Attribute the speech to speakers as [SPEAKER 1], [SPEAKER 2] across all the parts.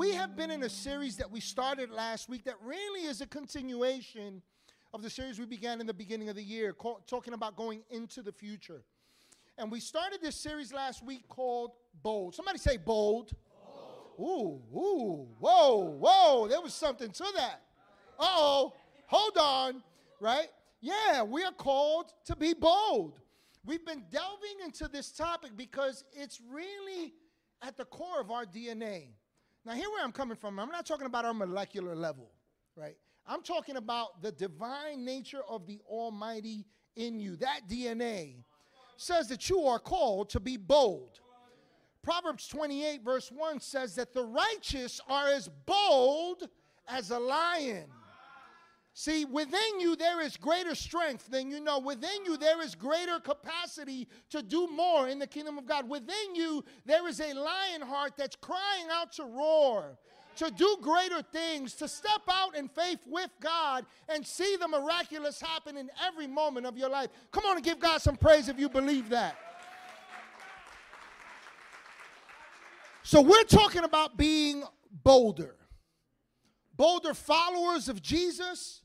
[SPEAKER 1] we have been in a series that we started last week that really is a continuation of the series we began in the beginning of the year, called, talking about going into the future. And we started this series last week called Bold. Somebody say bold. bold. Ooh, ooh, whoa, whoa, there was something to that. Uh oh, hold on, right? Yeah, we are called to be bold. We've been delving into this topic because it's really at the core of our DNA. Now, here where I'm coming from, I'm not talking about our molecular level, right? I'm talking about the divine nature of the Almighty in you. That DNA says that you are called to be bold. Proverbs 28, verse 1 says that the righteous are as bold as a lion. See, within you there is greater strength than you know. Within you there is greater capacity to do more in the kingdom of God. Within you there is a lion heart that's crying out to roar, to do greater things, to step out in faith with God and see the miraculous happen in every moment of your life. Come on and give God some praise if you believe that. So we're talking about being bolder bolder followers of Jesus,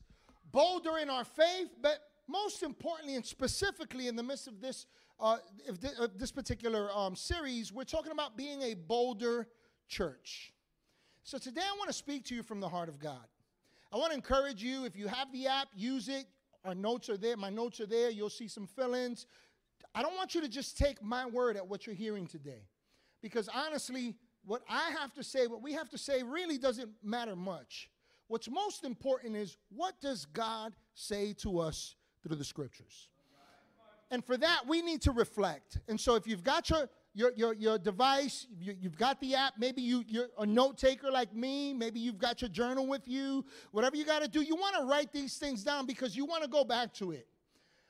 [SPEAKER 1] bolder in our faith, but most importantly and specifically in the midst of this, uh, of this particular um, series, we're talking about being a bolder church. So today I want to speak to you from the heart of God. I want to encourage you, if you have the app, use it. Our notes are there. My notes are there. You'll see some fill ins. I don't want you to just take my word at what you're hearing today. Because honestly, what I have to say, what we have to say, really doesn't matter much. What's most important is what does God say to us through the scriptures? And for that, we need to reflect. And so if you've got your your, your, your device, you, have got the app, maybe you, you're a note taker like me, maybe you've got your journal with you, whatever you got to do, you want to write these things down because you want to go back to it.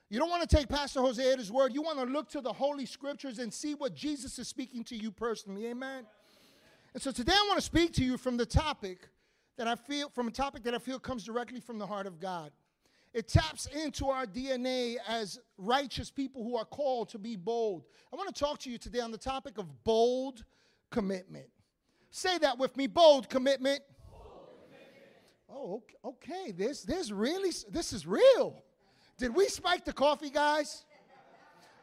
[SPEAKER 1] You don't want to take Pastor Jose at his word. You want to look to the Holy Scriptures and see what Jesus is speaking to you personally. Amen. And so today I want to speak to you from the topic that I feel, from a topic that I feel comes directly from the heart of God. It taps into our DNA as righteous people who are called to be bold. I want to talk to you today on the topic of bold commitment. Say that with me bold commitment. Oh, okay. This, this really, this is real. Did we spike the coffee, guys?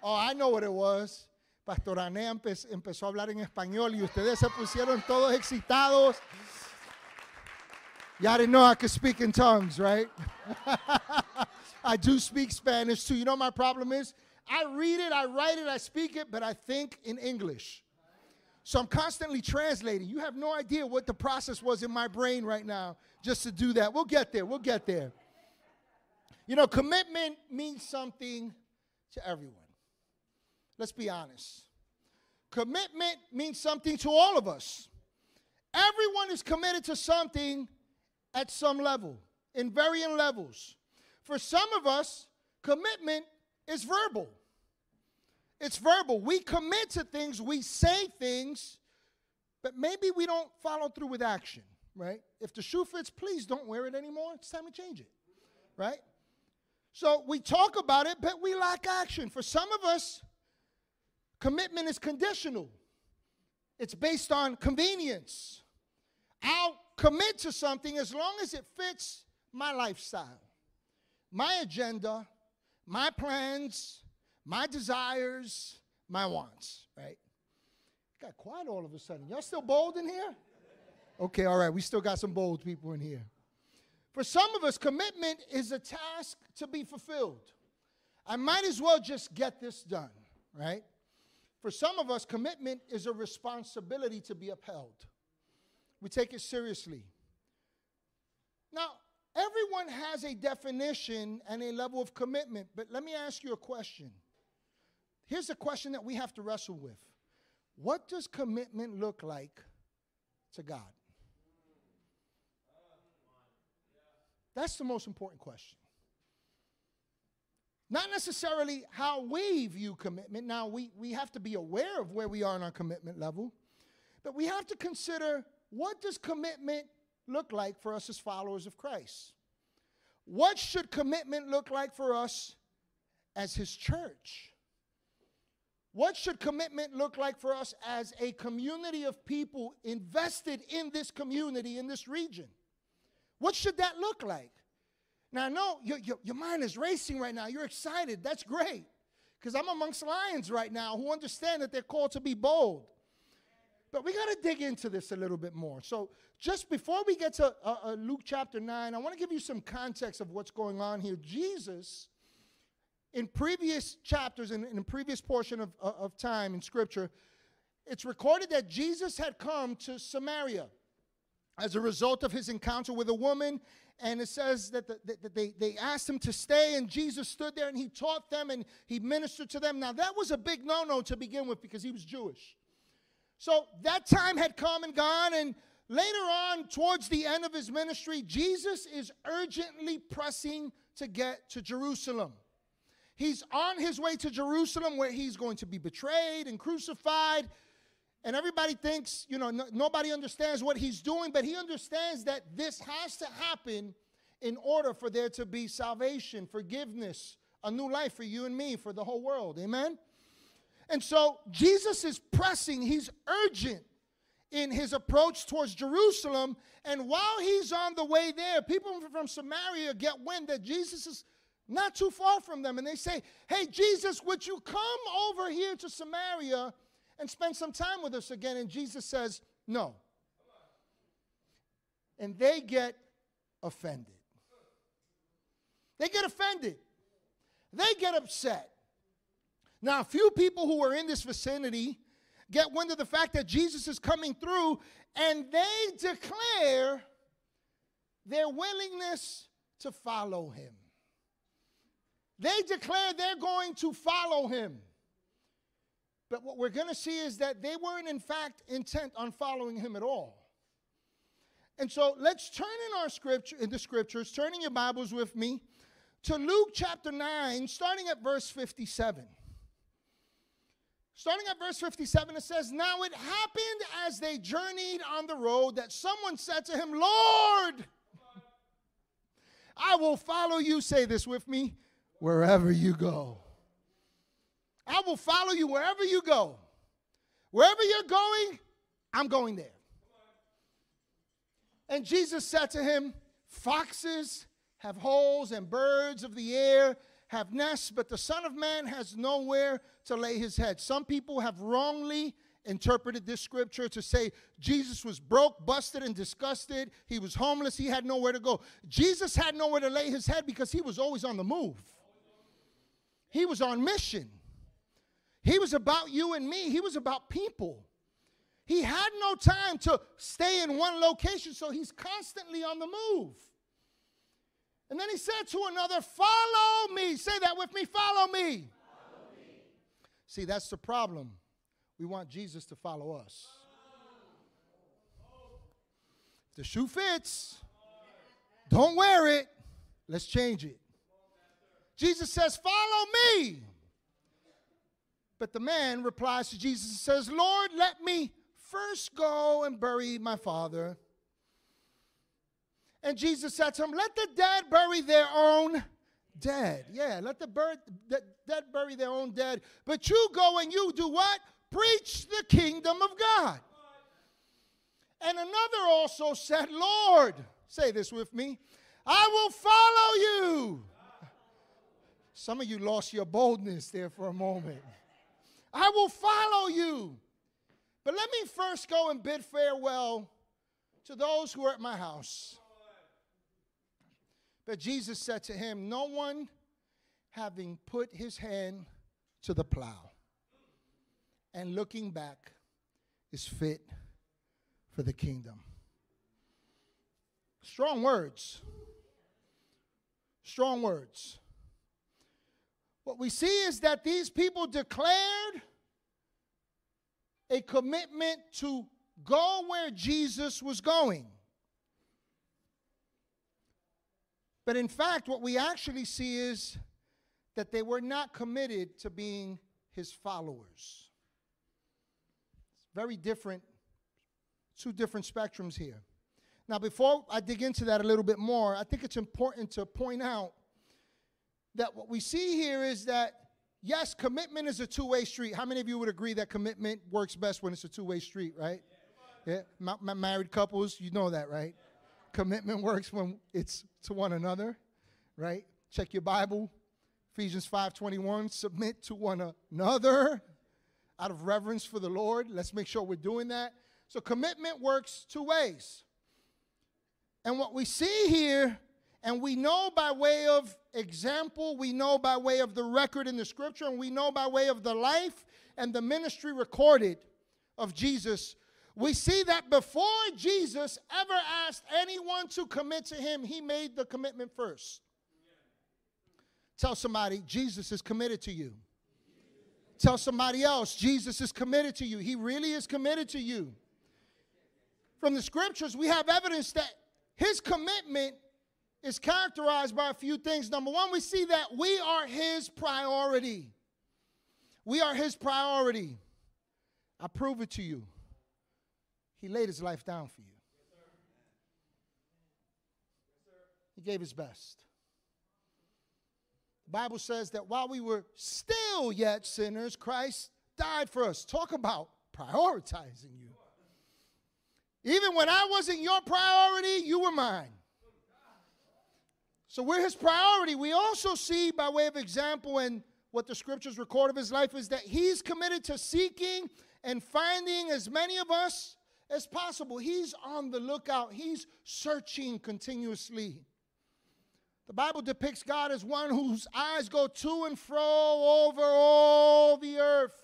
[SPEAKER 1] Oh, I know what it was. Pastor Ané empezó a hablar en español y ustedes se pusieron todos excitados. Y'all didn't know I could speak in tongues, right? I do speak Spanish too. You know my problem is? I read it, I write it, I speak it, but I think in English. So I'm constantly translating. You have no idea what the process was in my brain right now just to do that. We'll get there. We'll get there. You know, commitment means something to everyone. Let's be honest. Commitment means something to all of us. Everyone is committed to something at some level, in varying levels. For some of us, commitment is verbal. It's verbal. We commit to things, we say things, but maybe we don't follow through with action, right? If the shoe fits, please don't wear it anymore. It's time to change it, right? So we talk about it, but we lack action. For some of us, Commitment is conditional, it's based on convenience. I'll commit to something as long as it fits my lifestyle, my agenda, my plans, my desires, my wants, right? Got quiet all of a sudden. Y'all still bold in here? Okay, all right. We still got some bold people in here. For some of us, commitment is a task to be fulfilled. I might as well just get this done, right? For some of us, commitment is a responsibility to be upheld. We take it seriously. Now, everyone has a definition and a level of commitment, but let me ask you a question. Here's a question that we have to wrestle with What does commitment look like to God? That's the most important question. Not necessarily how we view commitment. Now, we, we have to be aware of where we are in our commitment level, but we have to consider what does commitment look like for us as followers of Christ? What should commitment look like for us as his church? What should commitment look like for us as a community of people invested in this community, in this region? What should that look like? Now, I know your, your, your mind is racing right now. You're excited. That's great. Because I'm amongst lions right now who understand that they're called to be bold. But we got to dig into this a little bit more. So, just before we get to uh, uh, Luke chapter 9, I want to give you some context of what's going on here. Jesus, in previous chapters, in, in a previous portion of, uh, of time in Scripture, it's recorded that Jesus had come to Samaria as a result of his encounter with a woman. And it says that, the, that they, they asked him to stay, and Jesus stood there and he taught them and he ministered to them. Now, that was a big no no to begin with because he was Jewish. So that time had come and gone, and later on, towards the end of his ministry, Jesus is urgently pressing to get to Jerusalem. He's on his way to Jerusalem where he's going to be betrayed and crucified. And everybody thinks, you know, no, nobody understands what he's doing, but he understands that this has to happen in order for there to be salvation, forgiveness, a new life for you and me, for the whole world. Amen? And so Jesus is pressing, he's urgent in his approach towards Jerusalem. And while he's on the way there, people from Samaria get wind that Jesus is not too far from them. And they say, Hey, Jesus, would you come over here to Samaria and spend some time with us again? And Jesus says, No. And they get offended. They get offended. They get upset. Now, a few people who are in this vicinity get wind of the fact that Jesus is coming through and they declare their willingness to follow him. They declare they're going to follow him. But what we're going to see is that they weren't, in fact, intent on following him at all. And so let's turn in our scripture, in the scriptures, turning your Bibles with me to Luke chapter 9, starting at verse 57. Starting at verse 57, it says, Now it happened as they journeyed on the road that someone said to him, Lord, I will follow you, say this with me, wherever you go. I will follow you wherever you go. Wherever you're going, I'm going there. And Jesus said to him, Foxes have holes, and birds of the air have nests, but the Son of Man has nowhere to lay his head. Some people have wrongly interpreted this scripture to say Jesus was broke, busted, and disgusted. He was homeless. He had nowhere to go. Jesus had nowhere to lay his head because he was always on the move. He was on mission. He was about you and me, he was about people. He had no time to stay in one location, so he's constantly on the move. And then he said to another, Follow me. Say that with me follow me. See, that's the problem. We want Jesus to follow us. If the shoe fits, don't wear it. Let's change it. Jesus says, Follow me. But the man replies to Jesus and says, Lord, let me first go and bury my father. And Jesus said to him, Let the dead bury their own dead. Yeah, let the, bird, the dead bury their own dead. But you go and you do what? Preach the kingdom of God. And another also said, Lord, say this with me, I will follow you. Some of you lost your boldness there for a moment. I will follow you. But let me first go and bid farewell to those who are at my house. But Jesus said to him, No one having put his hand to the plow and looking back is fit for the kingdom. Strong words. Strong words. What we see is that these people declared a commitment to go where Jesus was going. But in fact, what we actually see is that they were not committed to being his followers. It's very different, two different spectrums here. Now, before I dig into that a little bit more, I think it's important to point out that what we see here is that yes, commitment is a two way street. How many of you would agree that commitment works best when it's a two way street, right? Yeah, my, my married couples, you know that, right? Commitment works when it's to one another, right? Check your Bible. Ephesians 5:21, submit to one another out of reverence for the Lord. Let's make sure we're doing that. So commitment works two ways. And what we see here, and we know by way of example, we know by way of the record in the scripture, and we know by way of the life and the ministry recorded of Jesus, we see that before Jesus ever asked anyone to commit to him, he made the commitment first. Tell somebody, Jesus is committed to you. Tell somebody else, Jesus is committed to you. He really is committed to you. From the scriptures, we have evidence that his commitment is characterized by a few things. Number one, we see that we are his priority. We are his priority. I prove it to you. He laid his life down for you. He gave his best. The Bible says that while we were still yet sinners, Christ died for us. Talk about prioritizing you. Even when I wasn't your priority, you were mine. So we're his priority. We also see, by way of example, and what the scriptures record of his life, is that he's committed to seeking and finding as many of us as possible. He's on the lookout, he's searching continuously. The Bible depicts God as one whose eyes go to and fro over all the earth.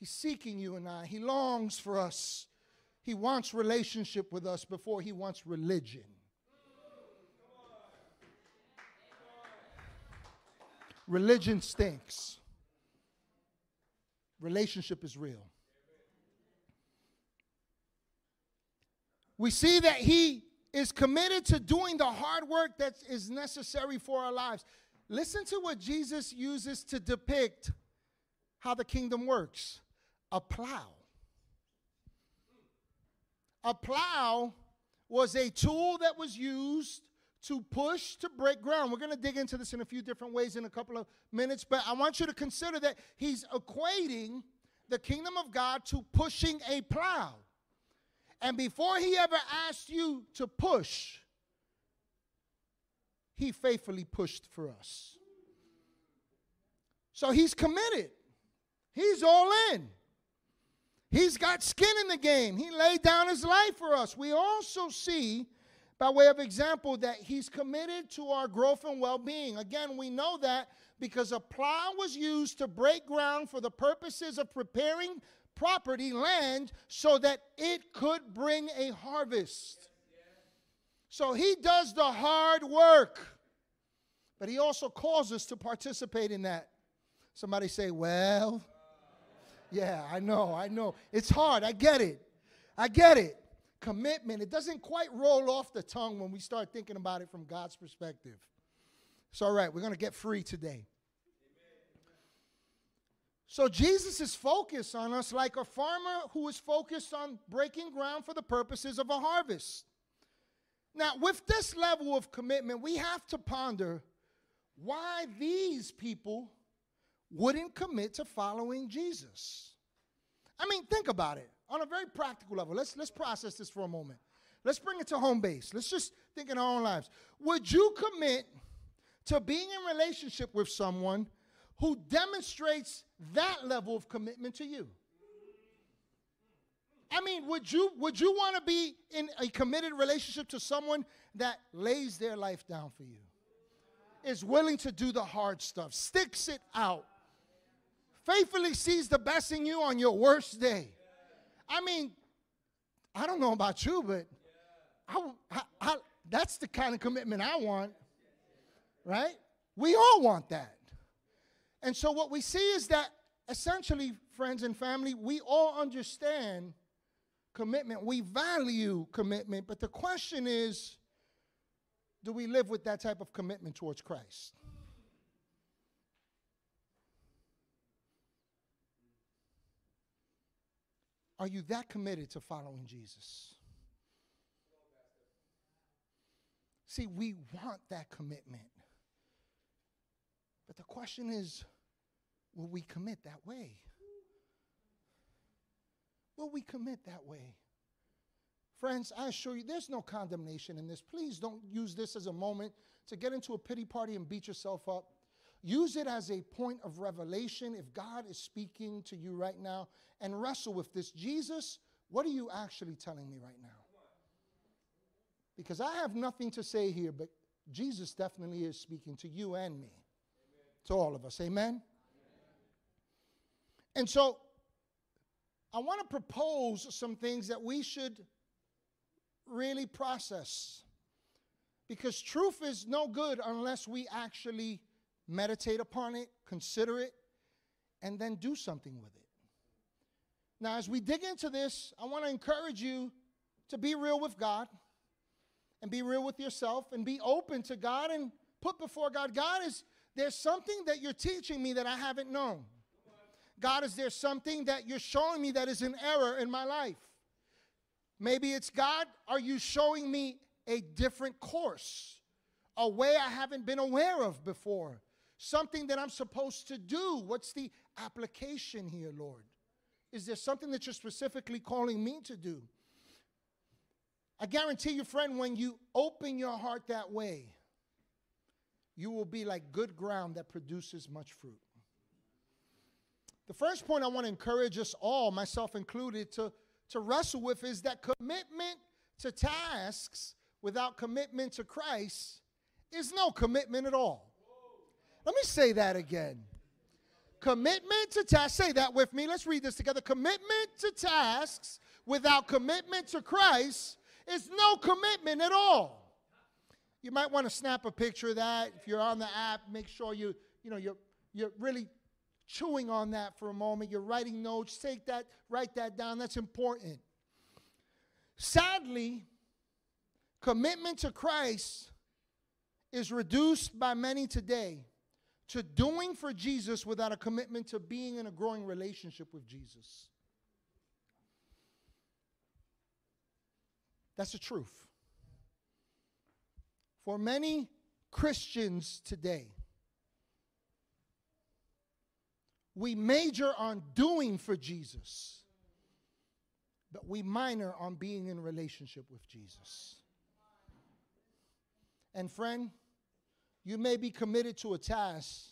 [SPEAKER 1] He's seeking you and I. He longs for us. He wants relationship with us before he wants religion. Religion stinks. Relationship is real. We see that he is committed to doing the hard work that is necessary for our lives. Listen to what Jesus uses to depict how the kingdom works a plow. A plow was a tool that was used to push to break ground. We're going to dig into this in a few different ways in a couple of minutes, but I want you to consider that he's equating the kingdom of God to pushing a plow. And before he ever asked you to push, he faithfully pushed for us. So he's committed. He's all in. He's got skin in the game. He laid down his life for us. We also see, by way of example, that he's committed to our growth and well being. Again, we know that because a plow was used to break ground for the purposes of preparing property, land, so that it could bring a harvest. So he does the hard work, but he also calls us to participate in that. Somebody say, Well, yeah, I know, I know. It's hard. I get it. I get it. Commitment, it doesn't quite roll off the tongue when we start thinking about it from God's perspective. It's all right. We're going to get free today. So Jesus is focused on us like a farmer who is focused on breaking ground for the purposes of a harvest. Now, with this level of commitment, we have to ponder why these people wouldn't commit to following Jesus. I mean, think about it on a very practical level. Let's, let's process this for a moment. Let's bring it to home base. Let's just think in our own lives. Would you commit to being in relationship with someone who demonstrates that level of commitment to you. I mean, would you would you want to be in a committed relationship to someone that lays their life down for you? Is willing to do the hard stuff, sticks it out, faithfully sees the best in you on your worst day. I mean, I don't know about you, but I, I, I, that's the kind of commitment I want, right? We all want that. And so what we see is that essentially, friends and family, we all understand commitment. We value commitment, but the question is do we live with that type of commitment towards Christ? Are you that committed to following Jesus? See, we want that commitment. But the question is will we commit that way? Will we commit that way? Friends, I assure you, there's no condemnation in this. Please don't use this as a moment to get into a pity party and beat yourself up. Use it as a point of revelation if God is speaking to you right now and wrestle with this. Jesus, what are you actually telling me right now? Because I have nothing to say here, but Jesus definitely is speaking to you and me, Amen. to all of us. Amen? And so I want to propose some things that we should really process. Because truth is no good unless we actually meditate upon it, consider it, and then do something with it. Now, as we dig into this, I want to encourage you to be real with God and be real with yourself and be open to God and put before God, God, is there something that you're teaching me that I haven't known? God, is there something that you're showing me that is an error in my life? Maybe it's God, are you showing me a different course, a way I haven't been aware of before? Something that I'm supposed to do? What's the application here, Lord? Is there something that you're specifically calling me to do? I guarantee you, friend, when you open your heart that way, you will be like good ground that produces much fruit. The first point I want to encourage us all, myself included, to, to wrestle with is that commitment to tasks without commitment to Christ is no commitment at all. Let me say that again. Commitment to tasks, say that with me. Let's read this together. Commitment to tasks without commitment to Christ is no commitment at all. You might want to snap a picture of that. If you're on the app, make sure you, you know, you're, you're really chewing on that for a moment. You're writing notes. Take that, write that down. That's important. Sadly, commitment to Christ is reduced by many today to doing for Jesus without a commitment to being in a growing relationship with Jesus. That's the truth. For many Christians today, we major on doing for Jesus, but we minor on being in relationship with Jesus. And friend, you may be committed to a task,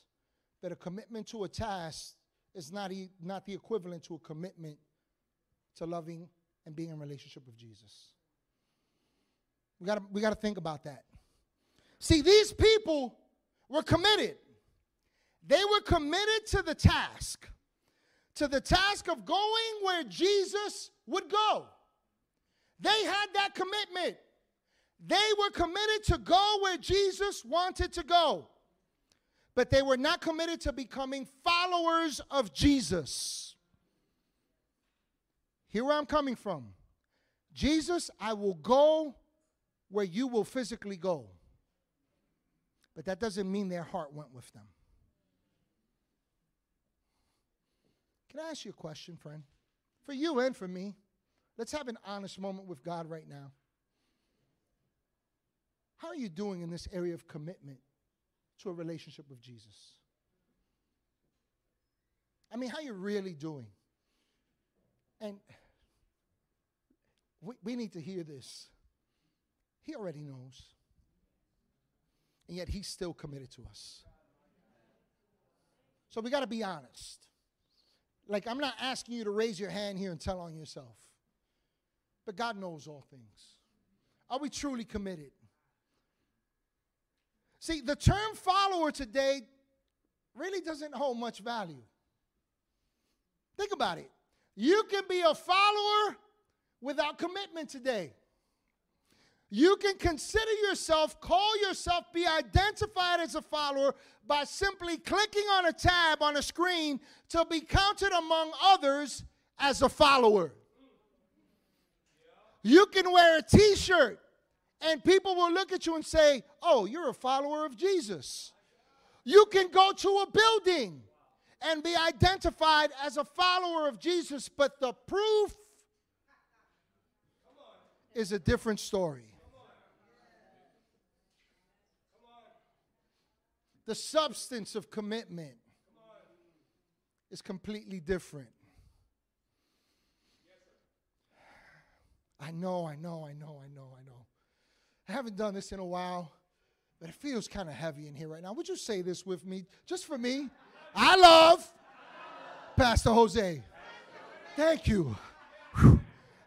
[SPEAKER 1] but a commitment to a task is not, e- not the equivalent to a commitment to loving and being in relationship with Jesus. We got to we gotta think about that. See, these people were committed. They were committed to the task, to the task of going where Jesus would go. They had that commitment. They were committed to go where Jesus wanted to go. But they were not committed to becoming followers of Jesus. Here where I'm coming from. Jesus, I will go where you will physically go. But that doesn't mean their heart went with them. Can I ask you a question, friend? For you and for me. Let's have an honest moment with God right now. How are you doing in this area of commitment to a relationship with Jesus? I mean, how are you really doing? And we, we need to hear this. He already knows. And yet he's still committed to us. So we got to be honest. Like, I'm not asking you to raise your hand here and tell on yourself. But God knows all things. Are we truly committed? See, the term follower today really doesn't hold much value. Think about it. You can be a follower without commitment today. You can consider yourself, call yourself, be identified as a follower by simply clicking on a tab on a screen to be counted among others as a follower. You can wear a t shirt and people will look at you and say, Oh, you're a follower of Jesus. You can go to a building and be identified as a follower of Jesus, but the proof is a different story. The substance of commitment. is completely different. I know, I know, I know, I know, I know. I haven't done this in a while, but it feels kind of heavy in here right now. Would you say this with me, just for me? I love Pastor Jose. Thank you.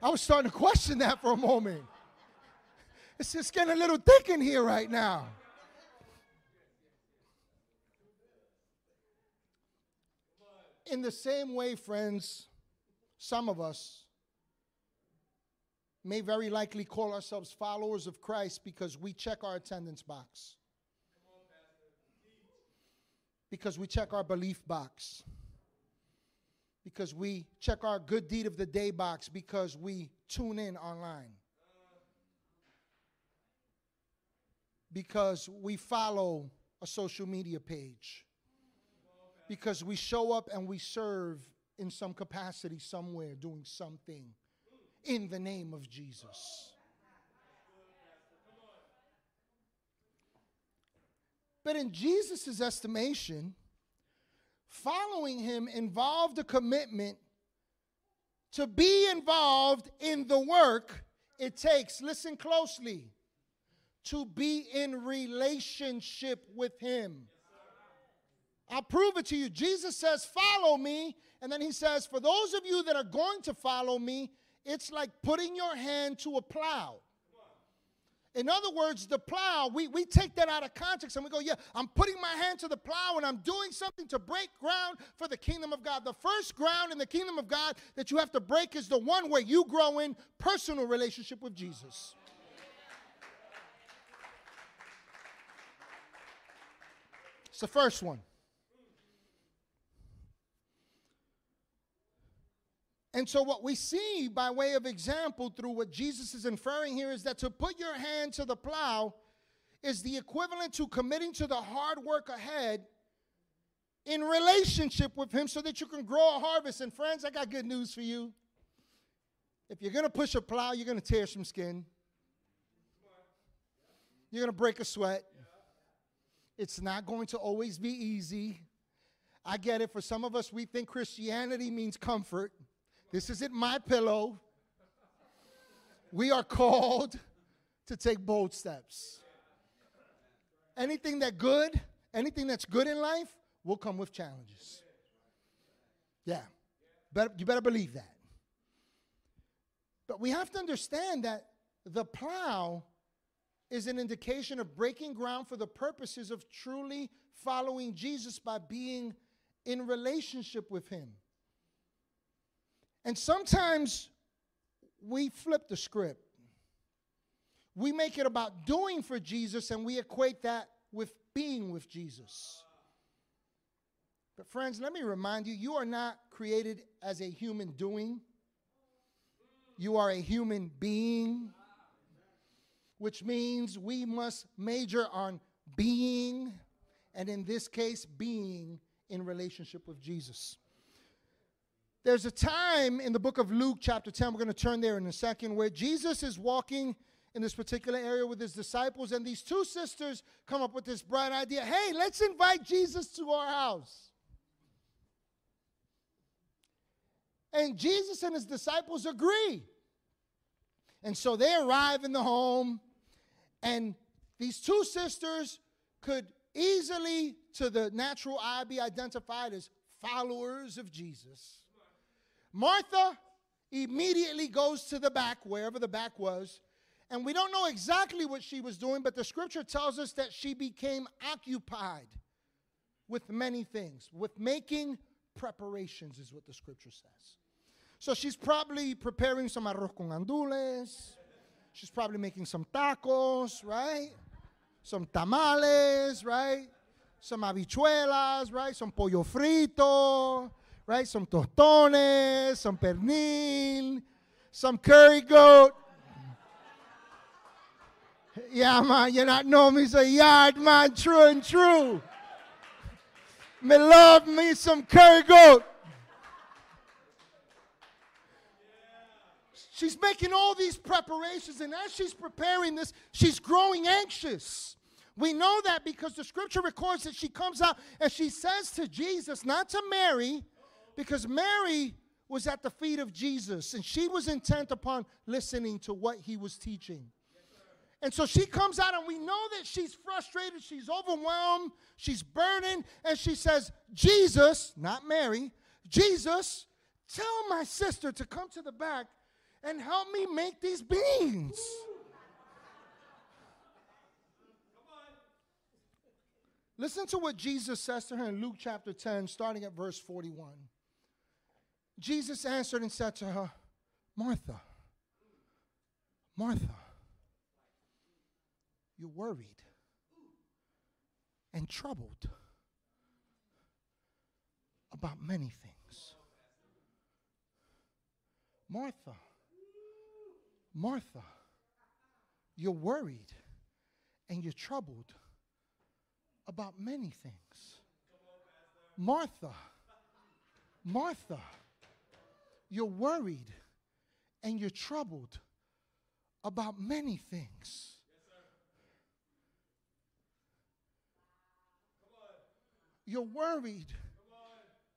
[SPEAKER 1] I was starting to question that for a moment. It's just getting a little thick in here right now. In the same way, friends, some of us may very likely call ourselves followers of Christ because we check our attendance box, because we check our belief box, because we check our good deed of the day box, because we tune in online, because we follow a social media page, because we show up and we serve in some capacity somewhere doing something in the name of Jesus. But in Jesus' estimation, following him involved a commitment to be involved in the work it takes, listen closely, to be in relationship with him. I'll prove it to you. Jesus says, Follow me. And then he says, For those of you that are going to follow me, it's like putting your hand to a plow. In other words, the plow, we, we take that out of context and we go, yeah, I'm putting my hand to the plow and I'm doing something to break ground for the kingdom of God. The first ground in the kingdom of God that you have to break is the one where you grow in personal relationship with Jesus. It's the first one. And so, what we see by way of example through what Jesus is inferring here is that to put your hand to the plow is the equivalent to committing to the hard work ahead in relationship with Him so that you can grow a harvest. And, friends, I got good news for you. If you're going to push a plow, you're going to tear some skin, you're going to break a sweat. It's not going to always be easy. I get it. For some of us, we think Christianity means comfort. This isn't my pillow. We are called to take bold steps. Anything that good, anything that's good in life will come with challenges. Yeah. You better believe that. But we have to understand that the plow is an indication of breaking ground for the purposes of truly following Jesus by being in relationship with Him. And sometimes we flip the script. We make it about doing for Jesus and we equate that with being with Jesus. But, friends, let me remind you you are not created as a human doing, you are a human being, which means we must major on being, and in this case, being in relationship with Jesus. There's a time in the book of Luke, chapter 10, we're going to turn there in a second, where Jesus is walking in this particular area with his disciples, and these two sisters come up with this bright idea hey, let's invite Jesus to our house. And Jesus and his disciples agree. And so they arrive in the home, and these two sisters could easily, to the natural eye, be identified as followers of Jesus. Martha immediately goes to the back, wherever the back was, and we don't know exactly what she was doing, but the scripture tells us that she became occupied with many things, with making preparations, is what the scripture says. So she's probably preparing some arroz con gandules. She's probably making some tacos, right? Some tamales, right? Some habichuelas, right? Some pollo frito, right? Some tostones, some pernil, some curry goat. Yeah, man, you not know me, a yard man, true and true. Me love me some curry goat. She's making all these preparations, and as she's preparing this, she's growing anxious. We know that because the scripture records that she comes out and she says to Jesus, not to Mary, Because Mary was at the feet of Jesus and she was intent upon listening to what he was teaching. And so she comes out, and we know that she's frustrated, she's overwhelmed, she's burdened, and she says, Jesus, not Mary, Jesus, tell my sister to come to the back and help me make these beans. Listen to what Jesus says to her in Luke chapter 10, starting at verse 41. Jesus answered and said to her, Martha, Martha, you're worried and troubled about many things. Martha, Martha, you're worried and you're troubled about many things. Martha, Martha, you're worried and you're troubled about many things. You're worried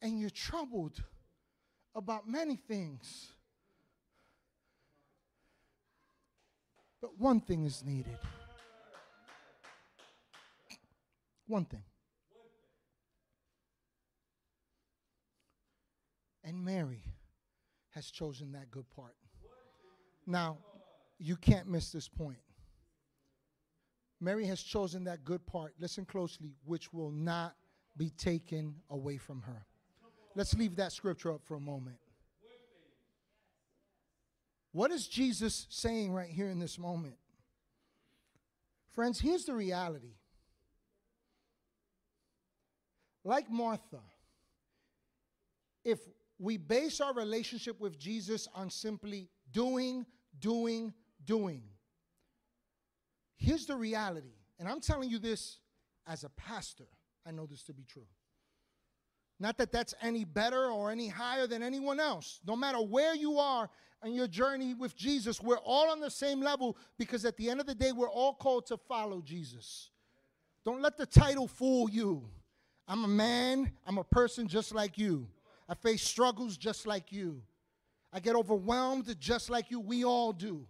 [SPEAKER 1] and you're troubled about many things. But one thing is needed. One thing. And Mary has chosen that good part. Now, you can't miss this point. Mary has chosen that good part, listen closely, which will not be taken away from her. Let's leave that scripture up for a moment. What is Jesus saying right here in this moment? Friends, here's the reality. Like Martha, if we base our relationship with Jesus on simply doing, doing, doing, here's the reality. And I'm telling you this as a pastor. I know this to be true. Not that that's any better or any higher than anyone else. No matter where you are on your journey with Jesus, we're all on the same level because at the end of the day, we're all called to follow Jesus. Don't let the title fool you. I'm a man, I'm a person just like you. I face struggles just like you. I get overwhelmed just like you. We all do.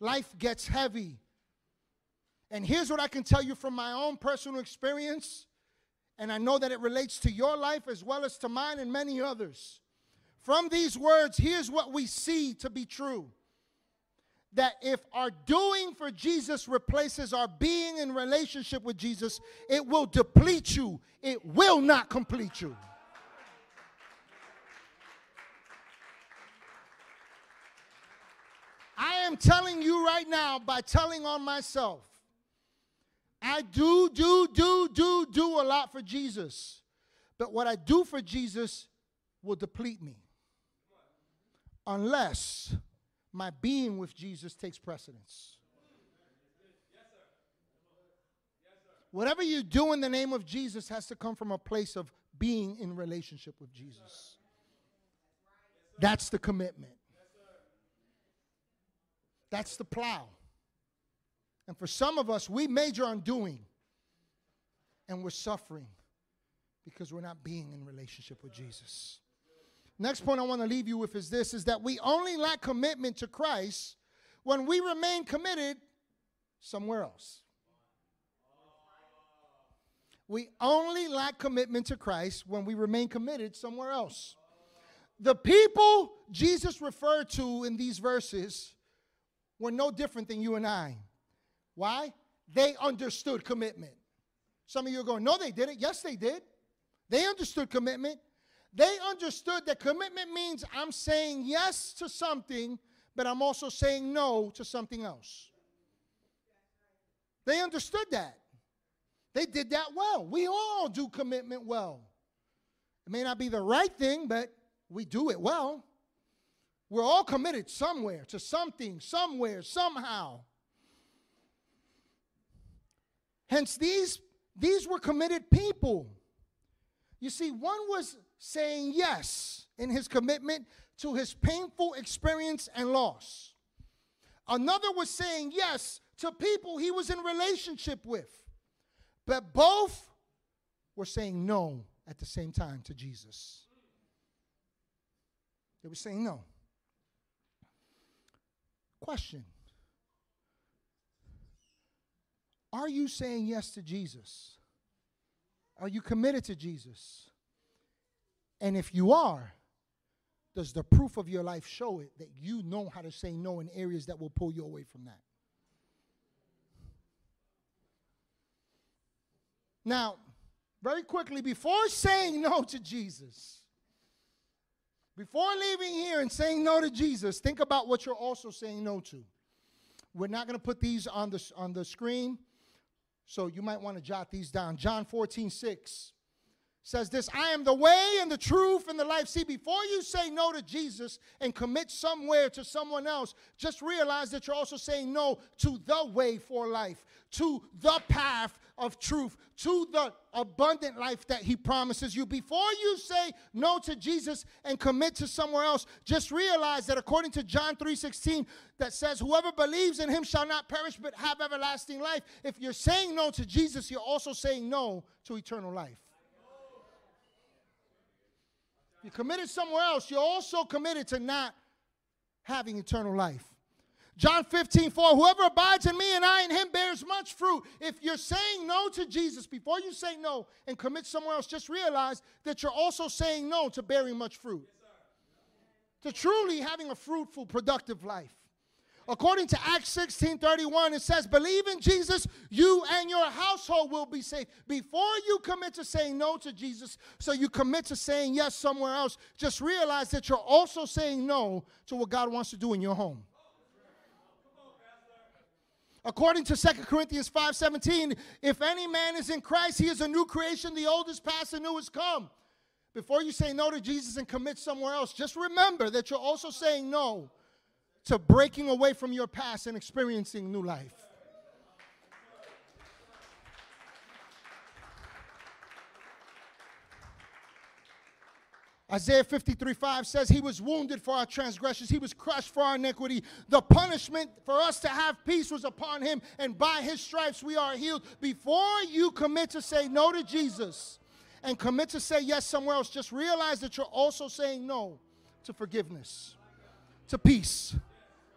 [SPEAKER 1] Life gets heavy. And here's what I can tell you from my own personal experience and I know that it relates to your life as well as to mine and many others. From these words, here's what we see to be true that if our doing for Jesus replaces our being in relationship with Jesus, it will deplete you, it will not complete you. I am telling you right now by telling on myself I do, do, do, do, do a lot for Jesus. But what I do for Jesus will deplete me unless my being with Jesus takes precedence. Whatever you do in the name of Jesus has to come from a place of being in relationship with Jesus. That's the commitment. That's the plow. And for some of us, we major on doing and we're suffering because we're not being in relationship with Jesus. Next point I want to leave you with is this is that we only lack commitment to Christ when we remain committed somewhere else. We only lack commitment to Christ when we remain committed somewhere else. The people Jesus referred to in these verses were no different than you and I. Why? They understood commitment. Some of you are going, no, they didn't. Yes, they did. They understood commitment. They understood that commitment means I'm saying yes to something, but I'm also saying no to something else. They understood that. They did that well. We all do commitment well. It may not be the right thing, but we do it well. We're all committed somewhere to something, somewhere, somehow. Hence, these, these were committed people. You see, one was saying yes in his commitment to his painful experience and loss. Another was saying yes to people he was in relationship with. But both were saying no at the same time to Jesus. They were saying no. Question Are you saying yes to Jesus? Are you committed to Jesus? And if you are, does the proof of your life show it that you know how to say no in areas that will pull you away from that? Now, very quickly, before saying no to Jesus, before leaving here and saying no to Jesus, think about what you're also saying no to. We're not going to put these on the, on the screen, so you might want to jot these down. John 14, 6 says this I am the way and the truth and the life. See, before you say no to Jesus and commit somewhere to someone else, just realize that you're also saying no to the way for life, to the path of truth, to the abundant life that He promises you. Before you say no to Jesus and commit to somewhere else, just realize that according to John 3:16, that says, Whoever believes in him shall not perish but have everlasting life. If you're saying no to Jesus, you're also saying no to eternal life you're committed somewhere else, you're also committed to not having eternal life. John 15, 4, whoever abides in me and I in him bears much fruit. If you're saying no to Jesus, before you say no and commit somewhere else, just realize that you're also saying no to bearing much fruit. Yes, to truly having a fruitful, productive life. According to Acts 16 31, it says, Believe in Jesus, you and your household will be saved. Before you commit to saying no to Jesus, so you commit to saying yes somewhere else, just realize that you're also saying no to what God wants to do in your home. According to 2 Corinthians 5:17, if any man is in Christ, he is a new creation. The old is past, the new has come. Before you say no to Jesus and commit somewhere else, just remember that you're also saying no to breaking away from your past and experiencing new life. Isaiah 53 5 says, He was wounded for our transgressions, He was crushed for our iniquity. The punishment for us to have peace was upon Him, and by His stripes we are healed. Before you commit to say no to Jesus and commit to say yes somewhere else, just realize that you're also saying no to forgiveness, to peace,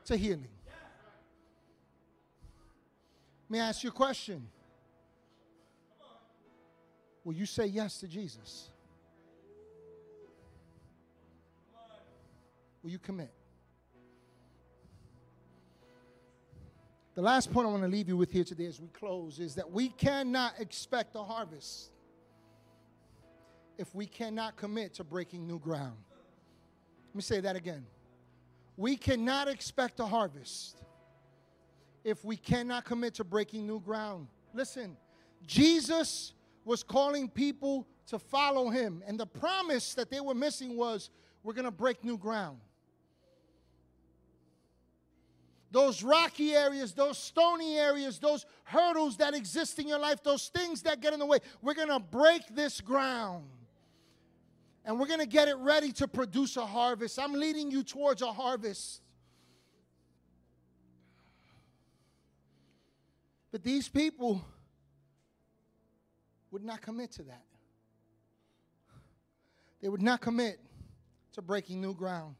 [SPEAKER 1] to healing. May I ask you a question? Will you say yes to Jesus? Will you commit? The last point I want to leave you with here today as we close is that we cannot expect a harvest if we cannot commit to breaking new ground. Let me say that again. We cannot expect a harvest if we cannot commit to breaking new ground. Listen, Jesus was calling people to follow him, and the promise that they were missing was we're going to break new ground. Those rocky areas, those stony areas, those hurdles that exist in your life, those things that get in the way, we're going to break this ground and we're going to get it ready to produce a harvest. I'm leading you towards a harvest. But these people would not commit to that. They would not commit to breaking new ground.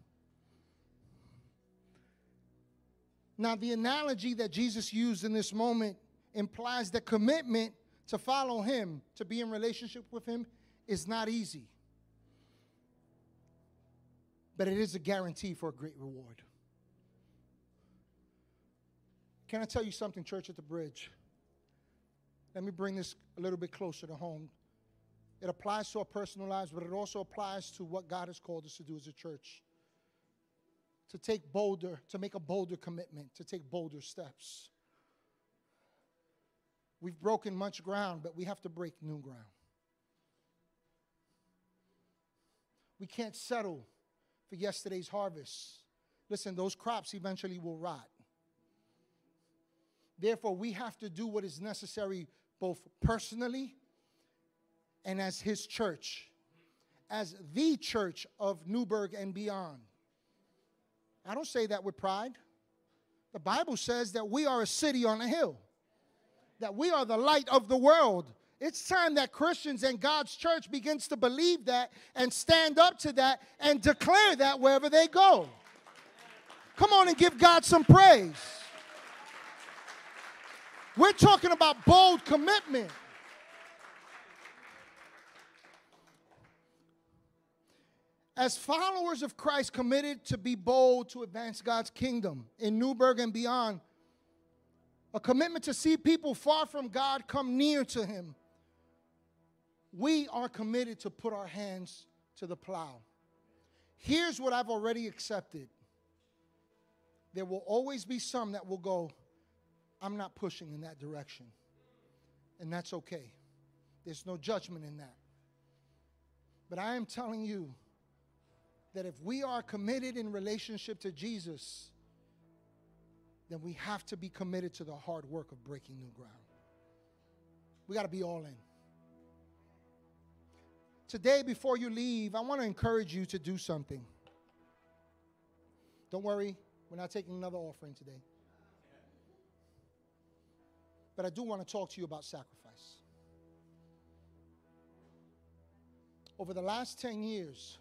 [SPEAKER 1] Now, the analogy that Jesus used in this moment implies that commitment to follow him, to be in relationship with him, is not easy but it is a guarantee for a great reward. Can I tell you something, church at the bridge? Let me bring this a little bit closer to home. It applies to our personal lives, but it also applies to what God has called us to do as a church. To take bolder, to make a bolder commitment, to take bolder steps. We've broken much ground, but we have to break new ground. We can't settle for yesterday's harvest. Listen, those crops eventually will rot. Therefore, we have to do what is necessary both personally and as His church, as the church of Newburgh and beyond. I don't say that with pride. The Bible says that we are a city on a hill, that we are the light of the world, It's time that Christians and God's church begins to believe that and stand up to that and declare that wherever they go. Come on and give God some praise. We're talking about bold commitment. As followers of Christ committed to be bold to advance God's kingdom in Newburgh and beyond, a commitment to see people far from God come near to Him, we are committed to put our hands to the plow. Here's what I've already accepted there will always be some that will go, I'm not pushing in that direction. And that's okay. There's no judgment in that. But I am telling you that if we are committed in relationship to Jesus, then we have to be committed to the hard work of breaking new ground. We got to be all in. Today, before you leave, I want to encourage you to do something. Don't worry, we're not taking another offering today. But I do want to talk to you about sacrifice. Over the last 10 years,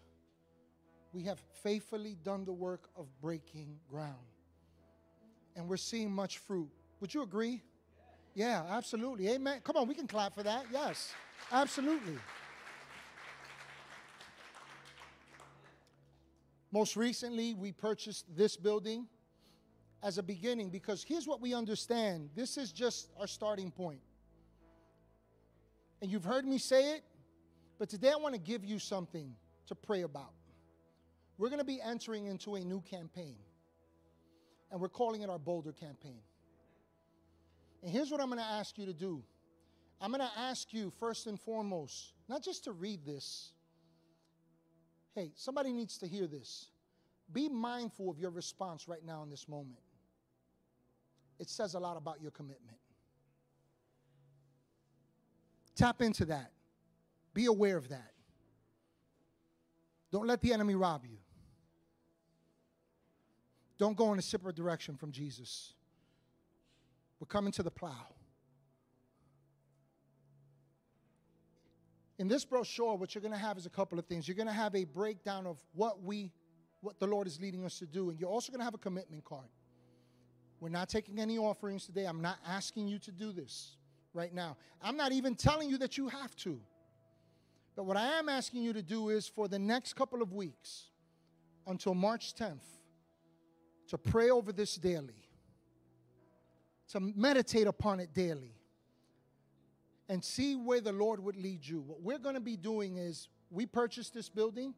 [SPEAKER 1] we have faithfully done the work of breaking ground. And we're seeing much fruit. Would you agree? Yeah, absolutely. Amen. Come on, we can clap for that. Yes, absolutely. Most recently, we purchased this building as a beginning because here's what we understand this is just our starting point. And you've heard me say it, but today I want to give you something to pray about. We're going to be entering into a new campaign, and we're calling it our Bolder campaign. And here's what I'm going to ask you to do I'm going to ask you, first and foremost, not just to read this. Hey, somebody needs to hear this. Be mindful of your response right now in this moment it says a lot about your commitment. Tap into that. Be aware of that. Don't let the enemy rob you. Don't go in a separate direction from Jesus. We're coming to the plow. In this brochure, what you're going to have is a couple of things. You're going to have a breakdown of what we, what the Lord is leading us to do, and you're also going to have a commitment card. We're not taking any offerings today. I'm not asking you to do this right now. I'm not even telling you that you have to. But what I am asking you to do is for the next couple of weeks until March 10th to pray over this daily, to meditate upon it daily, and see where the Lord would lead you. What we're going to be doing is we purchased this building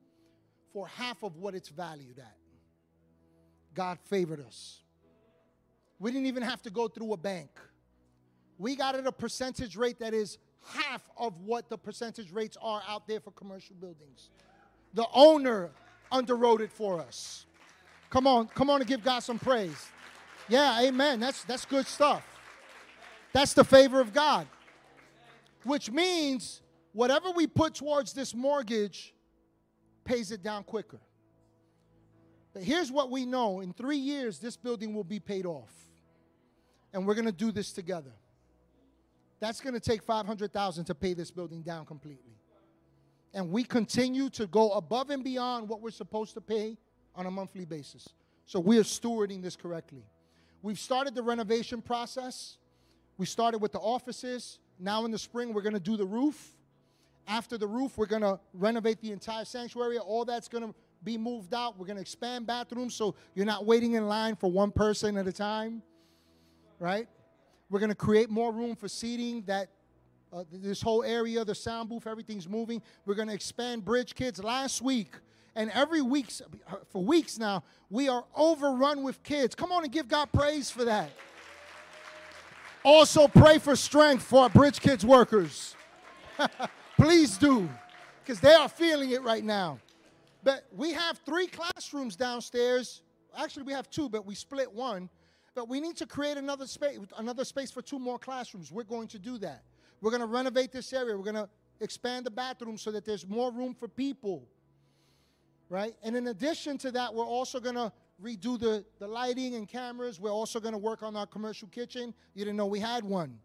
[SPEAKER 1] for half of what it's valued at. God favored us. We didn't even have to go through a bank. We got at a percentage rate that is half of what the percentage rates are out there for commercial buildings. The owner underwrote it for us. Come on, come on and give God some praise. Yeah, amen. That's that's good stuff. That's the favor of God. Which means whatever we put towards this mortgage pays it down quicker. But here's what we know in three years, this building will be paid off and we're going to do this together. That's going to take 500,000 to pay this building down completely. And we continue to go above and beyond what we're supposed to pay on a monthly basis. So we are stewarding this correctly. We've started the renovation process. We started with the offices. Now in the spring, we're going to do the roof. After the roof, we're going to renovate the entire sanctuary. All that's going to be moved out. We're going to expand bathrooms so you're not waiting in line for one person at a time right? We're going to create more room for seating that uh, this whole area, the sound booth, everything's moving. We're going to expand Bridge Kids. Last week, and every week, for weeks now, we are overrun with kids. Come on and give God praise for that. Also, pray for strength for our Bridge Kids workers. Please do, because they are feeling it right now. But we have three classrooms downstairs. Actually, we have two, but we split one but we need to create another space, another space for two more classrooms. We're going to do that. We're going to renovate this area. We're going to expand the bathroom so that there's more room for people. Right? And in addition to that, we're also going to redo the, the lighting and cameras. We're also going to work on our commercial kitchen. You didn't know we had one.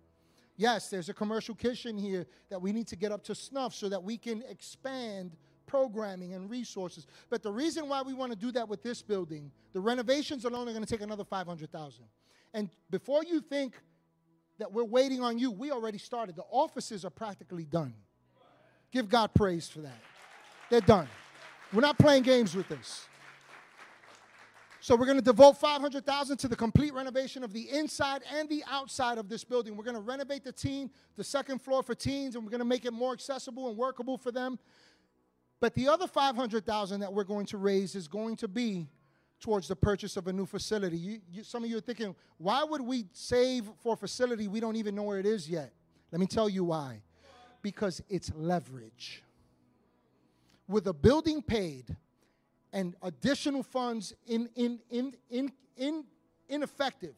[SPEAKER 1] Yes, there's a commercial kitchen here that we need to get up to snuff so that we can expand programming and resources. But the reason why we want to do that with this building, the renovations alone are going to take another 500,000. And before you think that we're waiting on you, we already started. The offices are practically done. Give God praise for that. They're done. We're not playing games with this. So we're going to devote 500,000 to the complete renovation of the inside and the outside of this building. We're going to renovate the teen, the second floor for teens, and we're going to make it more accessible and workable for them. But the other 500,000 that we're going to raise is going to be towards the purchase of a new facility. You, you, some of you are thinking, why would we save for a facility we don't even know where it is yet? Let me tell you why. Because it's leverage. With a building paid, and additional funds in, in, in, in, in, ineffective,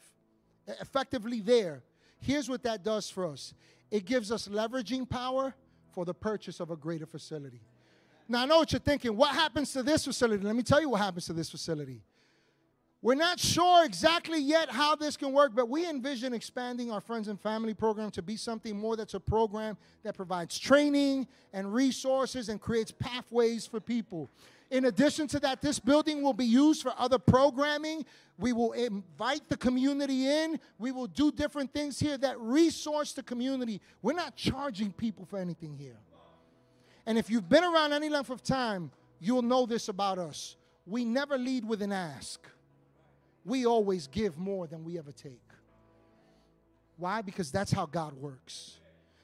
[SPEAKER 1] effectively there, here's what that does for us it gives us leveraging power for the purchase of a greater facility. Now, I know what you're thinking. What happens to this facility? Let me tell you what happens to this facility. We're not sure exactly yet how this can work, but we envision expanding our friends and family program to be something more that's a program that provides training and resources and creates pathways for people. In addition to that, this building will be used for other programming. We will invite the community in. We will do different things here that resource the community. We're not charging people for anything here. And if you've been around any length of time, you'll know this about us. We never lead with an ask. We always give more than we ever take. Why? Because that's how God works.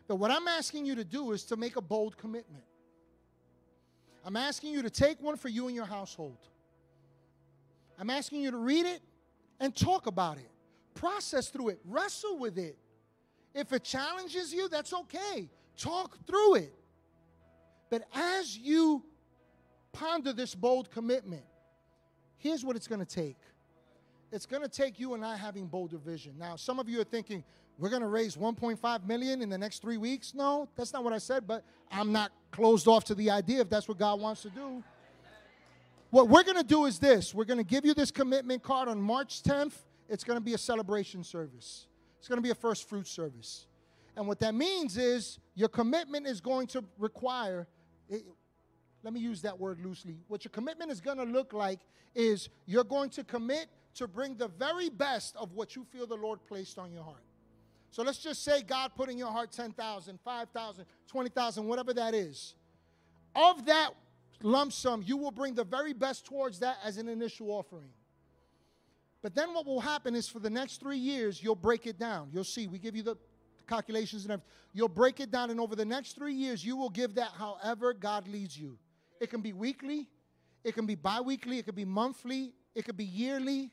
[SPEAKER 1] But what I'm asking you to do is to make a bold commitment. I'm asking you to take one for you and your household. I'm asking you to read it and talk about it, process through it, wrestle with it. If it challenges you, that's okay. Talk through it. But as you ponder this bold commitment, here's what it's going to take it's going to take you and I having bolder vision. Now, some of you are thinking, we're going to raise 1.5 million in the next three weeks. No, that's not what I said, but I'm not closed off to the idea if that's what God wants to do. What we're going to do is this we're going to give you this commitment card on March 10th. It's going to be a celebration service, it's going to be a first fruit service. And what that means is your commitment is going to require, it, let me use that word loosely. What your commitment is going to look like is you're going to commit to bring the very best of what you feel the Lord placed on your heart. So let's just say God put in your heart 10,000, 5,000, 20,000, whatever that is. Of that lump sum, you will bring the very best towards that as an initial offering. But then what will happen is for the next three years, you'll break it down. You'll see, we give you the calculations and everything. You'll break it down, and over the next three years, you will give that however God leads you. It can be weekly, it can be bi weekly, it can be monthly, it could be yearly,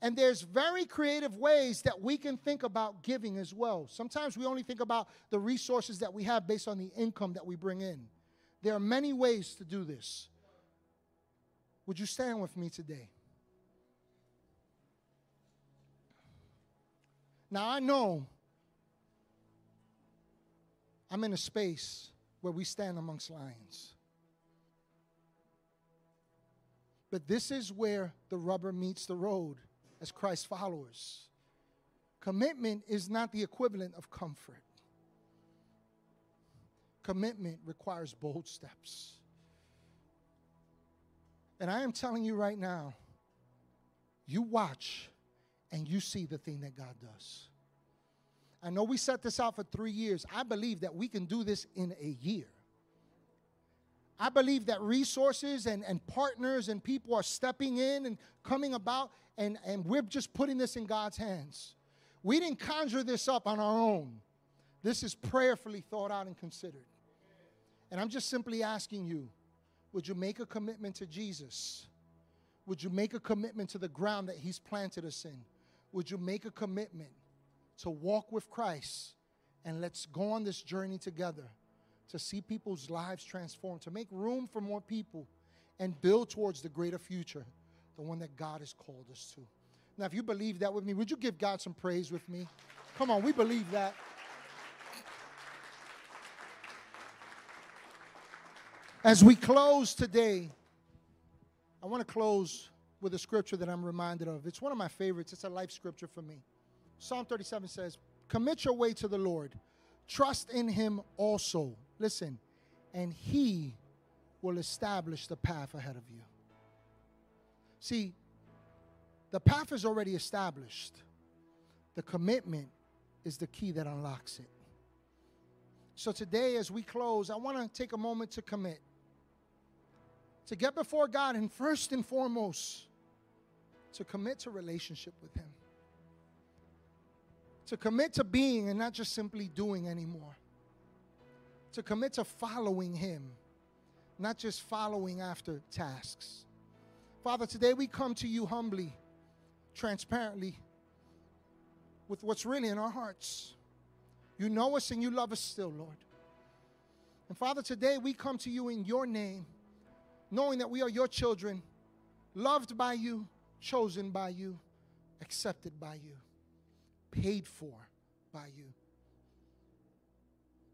[SPEAKER 1] and there's very creative ways that we can think about giving as well. Sometimes we only think about the resources that we have based on the income that we bring in. There are many ways to do this. Would you stand with me today? Now, I know I'm in a space where we stand amongst lions. But this is where the rubber meets the road as Christ followers. Commitment is not the equivalent of comfort. Commitment requires bold steps. And I am telling you right now, you watch and you see the thing that God does. I know we set this out for three years. I believe that we can do this in a year. I believe that resources and, and partners and people are stepping in and coming about, and, and we're just putting this in God's hands. We didn't conjure this up on our own. This is prayerfully thought out and considered. And I'm just simply asking you would you make a commitment to Jesus? Would you make a commitment to the ground that He's planted us in? Would you make a commitment to walk with Christ and let's go on this journey together? to see people's lives transformed, to make room for more people, and build towards the greater future, the one that God has called us to. Now, if you believe that with me, would you give God some praise with me? Come on, we believe that. As we close today, I want to close with a scripture that I'm reminded of. It's one of my favorites, it's a life scripture for me. Psalm 37 says, Commit your way to the Lord Trust in him also. Listen, and he will establish the path ahead of you. See, the path is already established. The commitment is the key that unlocks it. So today, as we close, I want to take a moment to commit. To get before God, and first and foremost, to commit to relationship with Him. To commit to being and not just simply doing anymore. To commit to following Him, not just following after tasks. Father, today we come to you humbly, transparently, with what's really in our hearts. You know us and you love us still, Lord. And Father, today we come to you in your name, knowing that we are your children, loved by you, chosen by you, accepted by you, paid for by you.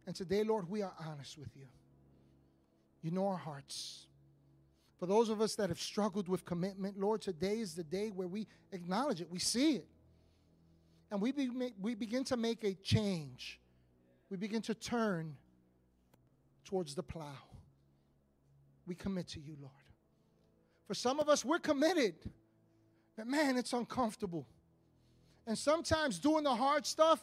[SPEAKER 1] And today, Lord, we are honest with you. You know our hearts. For those of us that have struggled with commitment, Lord, today is the day where we acknowledge it, we see it. And we, be, we begin to make a change. We begin to turn towards the plow. We commit to you, Lord. For some of us, we're committed, but man, it's uncomfortable. And sometimes doing the hard stuff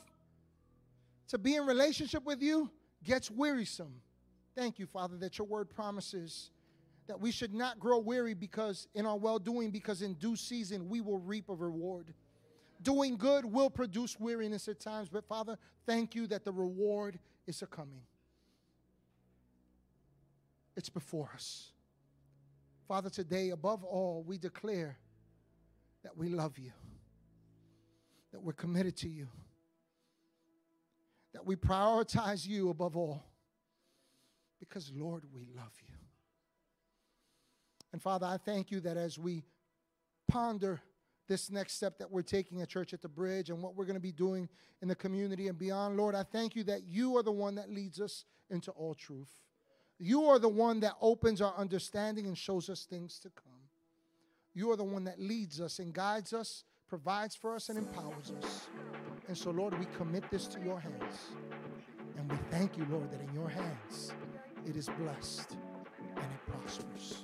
[SPEAKER 1] to be in relationship with you gets wearisome. Thank you, Father, that your word promises that we should not grow weary because in our well doing, because in due season we will reap a reward. Doing good will produce weariness at times, but Father, thank you that the reward is a coming. It's before us. Father, today, above all, we declare that we love you, that we're committed to you, that we prioritize you above all, because, Lord, we love you. And Father, I thank you that as we ponder this next step that we're taking at Church at the Bridge and what we're going to be doing in the community and beyond, Lord, I thank you that you are the one that leads us into all truth. You are the one that opens our understanding and shows us things to come. You are the one that leads us and guides us, provides for us, and empowers us. And so, Lord, we commit this to your hands. And we thank you, Lord, that in your hands it is blessed and it prospers.